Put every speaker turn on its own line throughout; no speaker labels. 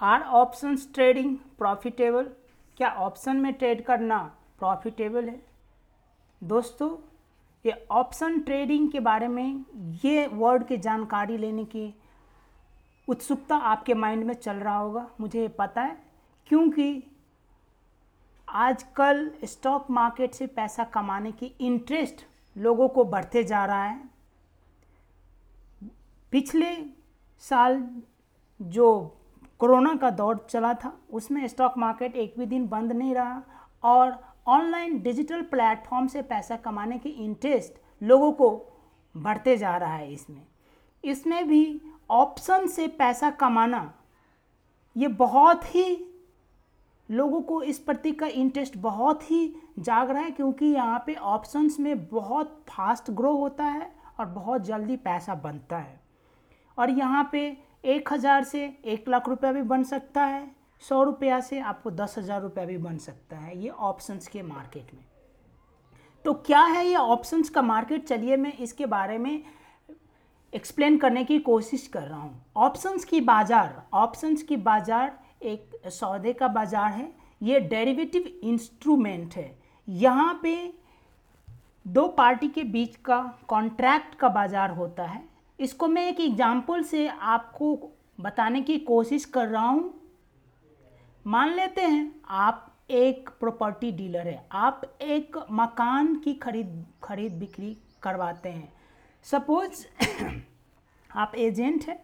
Are options trading profitable क्या option में trade करना प्रॉफिटेबल है? दोस्तों, ये ऑप्शन ट्रेडिंग के बारे में ये वर्ड की जानकारी लेने की उत्सुकता आपके माइंड में चल रहा होगा। मुझे ये पता है, क्योंकि आजकल स्टॉक मार्केट से पैसा कमाने की इंटरेस्ट लोगों को बढ़ते जा रहा है। पिछले साल जो कोरोना का दौर चला था। उसमें स्टॉक मार्केट एक भी दिन बंद नहीं रहा और ऑनलाइन डिजिटल प्लेटफॉर्म से पैसा कमाने की इंटरेस्ट लोगों को बढ़ते जा रहा है इसमें। इसमें भी ऑप्शन से पैसा कमाना, ये बहुत ही लोगों को इस प्रति का इंटरेस्ट बहुत ही जाग रहा है क्योंकि यहाँ पे ऑप्शंस में बहुत फास्ट ग्रो होता है और बहुत जल्दी पैसा बनता है। और यहाँ पे एक हज़ार से एक लाख रुपया भी बन सकता है। सौ रुपया से आपको दस हज़ार रुपया भी बन सकता है ये ऑप्शंस के मार्केट में। तो क्या है ये ऑप्शंस का मार्केट चलिए मैं इसके बारे में एक्सप्लेन करने की कोशिश कर रहा हूँ। ऑप्शंस की बाज़ार ऑप्शंस की बाज़ार एक सौदे का बाज़ार है। ये डेरिवेटिव इंस्ट्रूमेंट है। यहाँ पे दो पार्टी के बीच का कॉन्ट्रैक्ट का बाज़ार होता है। इसको मैं एक एग्ज़ाम्पल से आपको बताने की कोशिश कर रहा हूँ। मान लेते हैं, आप एक प्रॉपर्टी डीलर है। आप एक मकान की खरीद खरीद बिक्री करवाते हैं। सपोज़ आप एजेंट हैं।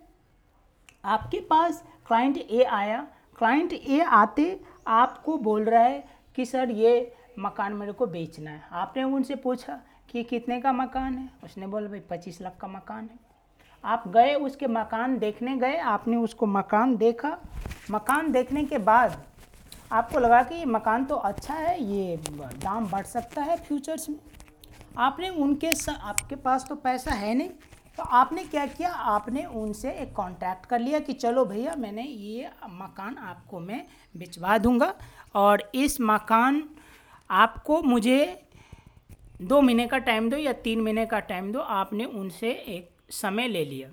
आपके पास क्लाइंट ए आया। क्लाइंट ए आते आपको बोल रहा है कि, सर, ये मकान मेरे को बेचना है। आपने उनसे पूछा कि, कितने का मकान है? उसने बोला, भाई, पच्चीस लाख का मकान है। आप गए, उसके मकान देखने गए, आपने उसको मकान देखा। मकान देखने के बाद आपको लगा कि ये मकान तो अच्छा है, ये दाम बढ़ सकता है फ्यूचर्स में। आपने उनके आपके पास तो पैसा है नहीं तो आपने क्या किया? आपने उनसे एक कांटेक्ट कर लिया कि चलो भैया, मैंने ये मकान आपको मैं भिजवा दूँगा और इस मकान आपको मुझे दो महीने का टाइम दो या तीन महीने का टाइम दो, आपने उनसे एक समय ले लिया।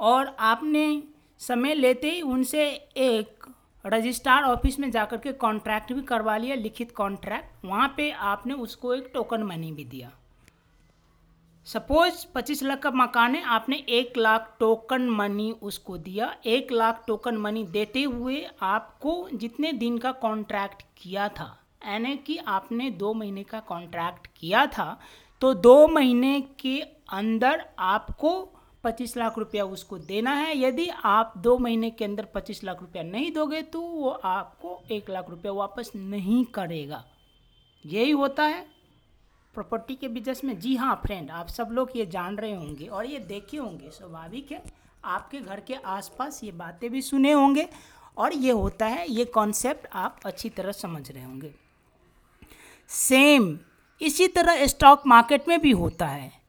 और आपने समय लेते ही उनसे एक रजिस्ट्रार ऑफ़िस में जाकर के कॉन्ट्रैक्ट भी करवा लिया, लिखित कॉन्ट्रैक्ट। वहाँ पे आपने उसको एक टोकन मनी भी दिया। सपोज़ पच्चीस लाख का मकान है, आपने एक लाख टोकन मनी उसको दिया। एक लाख टोकन मनी देते हुए आपको जितने दिन का कॉन्ट्रैक्ट किया था, यानी कि आपने दो महीने का कॉन्ट्रैक्ट किया था तो दो महीने के अंदर आपको पच्चीस लाख रुपया उसको देना है। यदि आप दो महीने के अंदर पच्चीस लाख रुपया नहीं दोगे तो वो आपको एक लाख रुपया वापस नहीं करेगा। यही होता है। प्रॉपर्टी के बिज़नेस में, जी हाँ फ्रेंड आप सब लोग ये जान रहे होंगे और ये देखे होंगे, स्वाभाविक है। आपके घर के आसपास ये बातें भी सुने होंगे और ये होता है, ये कॉन्सेप्ट आप अच्छी तरह समझ रहे होंगे। सेम इसी तरह स्टॉक मार्केट में भी होता है।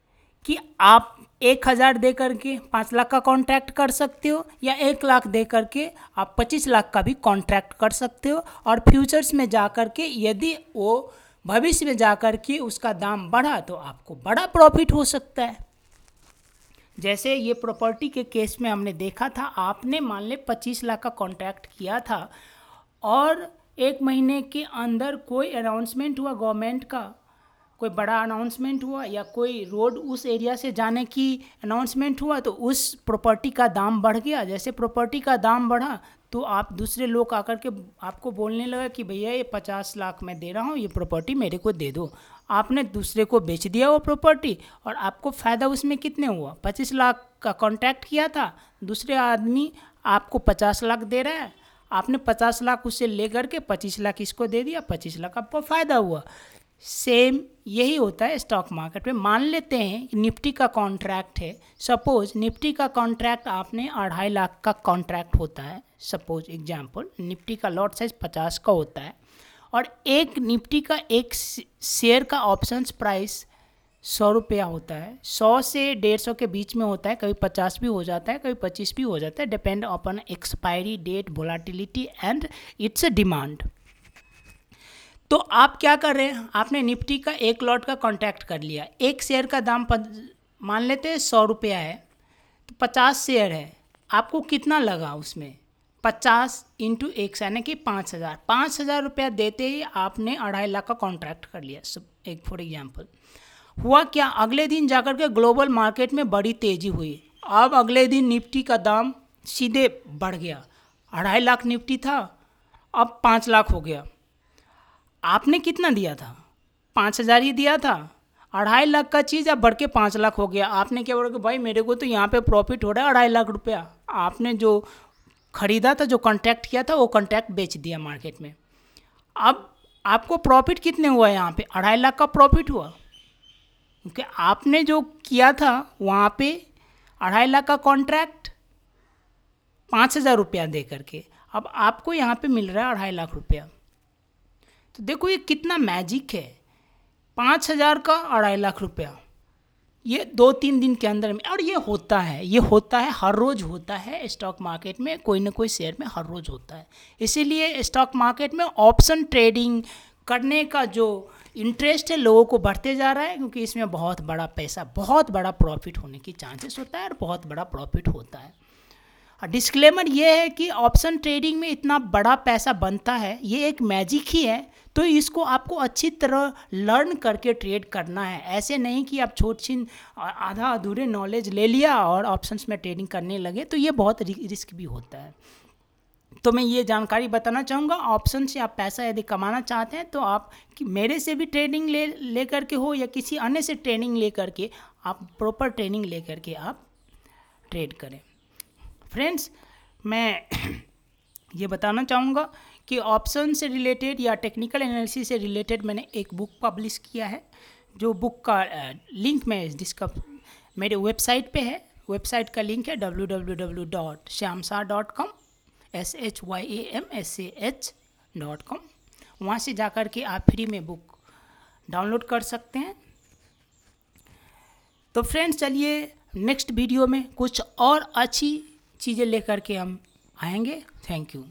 कि आप एक हज़ार दे करके पाँच लाख का कॉन्ट्रैक्ट कर सकते हो, या एक लाख दे करके आप पच्चीस लाख का भी कॉन्ट्रैक्ट कर सकते हो। और फ्यूचर्स में जा कर के यदि वो भविष्य में जा कर के उसका दाम बढ़ा तो आपको बड़ा प्रॉफिट हो सकता है। जैसे ये प्रॉपर्टी के केस में हमने देखा था, आपने मान ले पच्चीस लाख का कॉन्ट्रैक्ट किया था, और एक महीने के अंदर कोई अनाउंसमेंट हुआ गवर्नमेंट का कोई बड़ा अनाउंसमेंट हुआ या कोई रोड उस एरिया से जाने की अनाउंसमेंट हुआ तो उस प्रॉपर्टी का दाम बढ़ गया। जैसे प्रॉपर्टी का दाम बढ़ा तो आप दूसरे लोग आकर के आपको बोलने लगा कि भैया, ये पचास लाख मैं दे रहा हूँ, ये प्रॉपर्टी मेरे को दे दो। आपने दूसरे को बेच दिया वो प्रॉपर्टी और आपको फ़ायदा उसमें कितने हुआ? पच्चीस लाख का कॉन्ट्रैक्ट किया था, दूसरे आदमी आपको पचास लाख दे रहा है। आपने पचास लाख उससे ले करके पच्चीस लाख इसको दे दिया, पच्चीस लाख आपको फ़ायदा हुआ। सेम यही होता है स्टॉक मार्केट में। मान लेते हैं कि निफ्टी का कॉन्ट्रैक्ट है। सपोज़ निफ्टी का कॉन्ट्रैक्ट आपने अढ़ाई लाख का कॉन्ट्रैक्ट होता है। सपोज़ एग्जांपल निफ्टी का लॉट साइज़ पचास का होता है। और एक, निफ्टी का एक शेयर का ऑप्शंस प्राइस सौ रुपया होता है। सौ से डेढ़ सौ के बीच में होता है। कभी पचास भी हो जाता है, कभी पच्चीस भी हो जाता है। Depend upon expiry date volatility and its demand तो आप क्या कर रहे हैं? आपने निफ्टी का एक लॉट का कॉन्टैक्ट कर लिया। एक शेयर का दाम पद, मान लेते हैं सौ रुपया है तो पचास शेयर है। आपको कितना लगा उसमें? पचास इंटू एक यानी कि पाँच हज़ार। पाँच हज़ार रुपया देते ही आपने अढ़ाई लाख का कॉन्ट्रैक्ट कर लिया। एक फॉर एग्जांपल हुआ क्या? अगले दिन जाकर के ग्लोबल मार्केट में बड़ी तेज़ी हुई। अब अगले दिन निफ्टी का दाम सीधे बढ़ गया। अढ़ाई लाख निफ्टी था अब पाँच लाख हो गया। आपने कितना दिया था? पाँच हज़ार ही दिया था। अढ़ाई लाख का चीज़ अब बढ़ के पाँच लाख हो गया। आपने क्या बोला कि भाई मेरे को तो यहाँ पे प्रॉफिट हो रहा है अढ़ाई लाख रुपया। आपने जो खरीदा था, जो कॉन्ट्रैक्ट किया था, वो कॉन्ट्रैक्ट बेच दिया मार्केट में। अब आपको प्रॉफिट कितने हुआ है यहाँ पे? अढ़ाई लाख का प्रॉफिट हुआ। क्योंकि आपने जो किया था, वहाँ पे अढ़ाई लाख का कॉन्ट्रैक्ट पाँच हज़ार रुपया दे करके। अब आपको यहाँ पे मिल रहा है अढ़ाई लाख रुपया। तो देखो ये कितना मैजिक है। पाँच हज़ार का अढ़ाई लाख रुपया। ये दो तीन दिन के अंदर में, और ये होता है, ये होता है, हर रोज़ होता है स्टॉक मार्केट में, कोई ना कोई शेयर में हर रोज़ होता है। इसीलिए स्टॉक मार्केट में ऑप्शन ट्रेडिंग करने का जो इंटरेस्ट है, लोगों को बढ़ते जा रहा है, क्योंकि इसमें बहुत बड़ा पैसा, बहुत बड़ा प्रॉफिट होने की चांसेस होता है और बहुत बड़ा प्रॉफिट होता है। और डिस्क्लेमर ये है कि ऑप्शन ट्रेडिंग में इतना बड़ा पैसा बनता है, ये एक मैजिक ही है। तो इसको आपको अच्छी तरह लर्न करके ट्रेड करना है। ऐसे नहीं कि आप छोट छीन आधा अधूरे नॉलेज ले लिया और ऑप्शंस में ट्रेडिंग करने लगे तो ये बहुत रिस्क भी होता है। तो मैं ये जानकारी बताना चाहूँगा ऑप्शन से आप पैसा यदि कमाना चाहते हैं तो आप मेरे से भी ट्रेनिंग ले ले करके हो या किसी अन्य से ट्रेनिंग ले करके आप प्रॉपर ट्रेनिंग ले करके आप ट्रेड करें। फ्रेंड्स मैं ये बताना चाहूँगा कि ऑप्शन से रिलेटेड या टेक्निकल एनालिसिस से रिलेटेड मैंने एक बुक पब्लिश किया है, जो बुक का लिंक मैं जिसका मेरे वेबसाइट पे है। वेबसाइट का लिंक है W W W dot Shyamsah dot com S H Y A M S A H dot com वहाँ से जा कर के आप फ्री में बुक डाउनलोड कर सकते हैं। तो फ्रेंड्स चलिए नेक्स्ट वीडियो में कुछ और अच्छी चीज़ें लेकर के हम आएँगे। Thank you